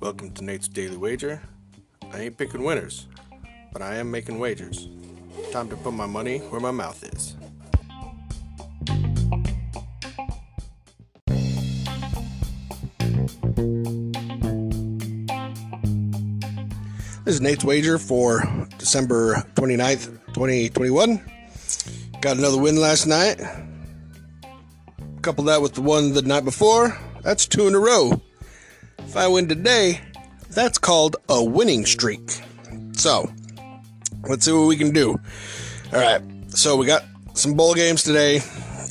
Welcome to Nate's Daily Wager. I ain't picking winners, but I am making wagers. Time to put my money where my mouth is. This is Nate's Wager for December 29th, 2021. Got another win last night. Couple that with the one the night before. That's two in a row. If I win today, that's called a winning streak. So, let's see what we can do. All right. So, we got some bowl games today.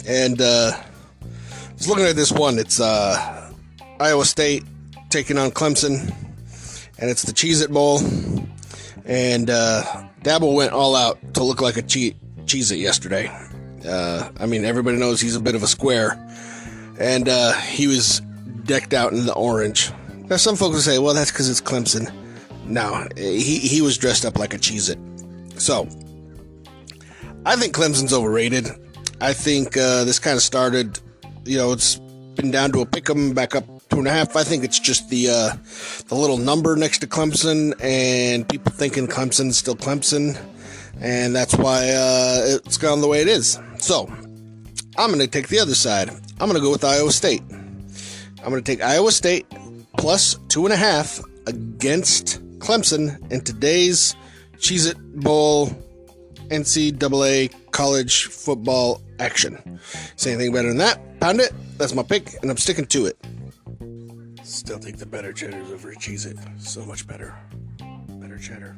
And uh, I was looking at this one. It's uh, Iowa State taking on Clemson and it's the Cheez It Bowl. And uh, Dabo went all out to look like a che- Cheez It yesterday. Uh, I mean, everybody knows he's a bit of a square. And uh, he was decked out in the orange. Now, some folks will say, well, that's because it's Clemson. No, he, he was dressed up like a Cheez It. So, I think Clemson's overrated. I think uh, this kind of started, you know, it's been down to a pick 'em, back up two and a half. I think it's just the uh, the little number next to Clemson, and people thinking Clemson's still Clemson, and that's why uh, it's gone the way it is. So I'm going to take the other side. I'm going to go with Iowa State. I'm going to take Iowa State plus two and a half against Clemson in today's Cheez It Bowl NCAA college football action. Say anything better than that? Pound it. That's my pick, and I'm sticking to it. Still take the better cheddars over Cheez It. So much better. Better cheddar.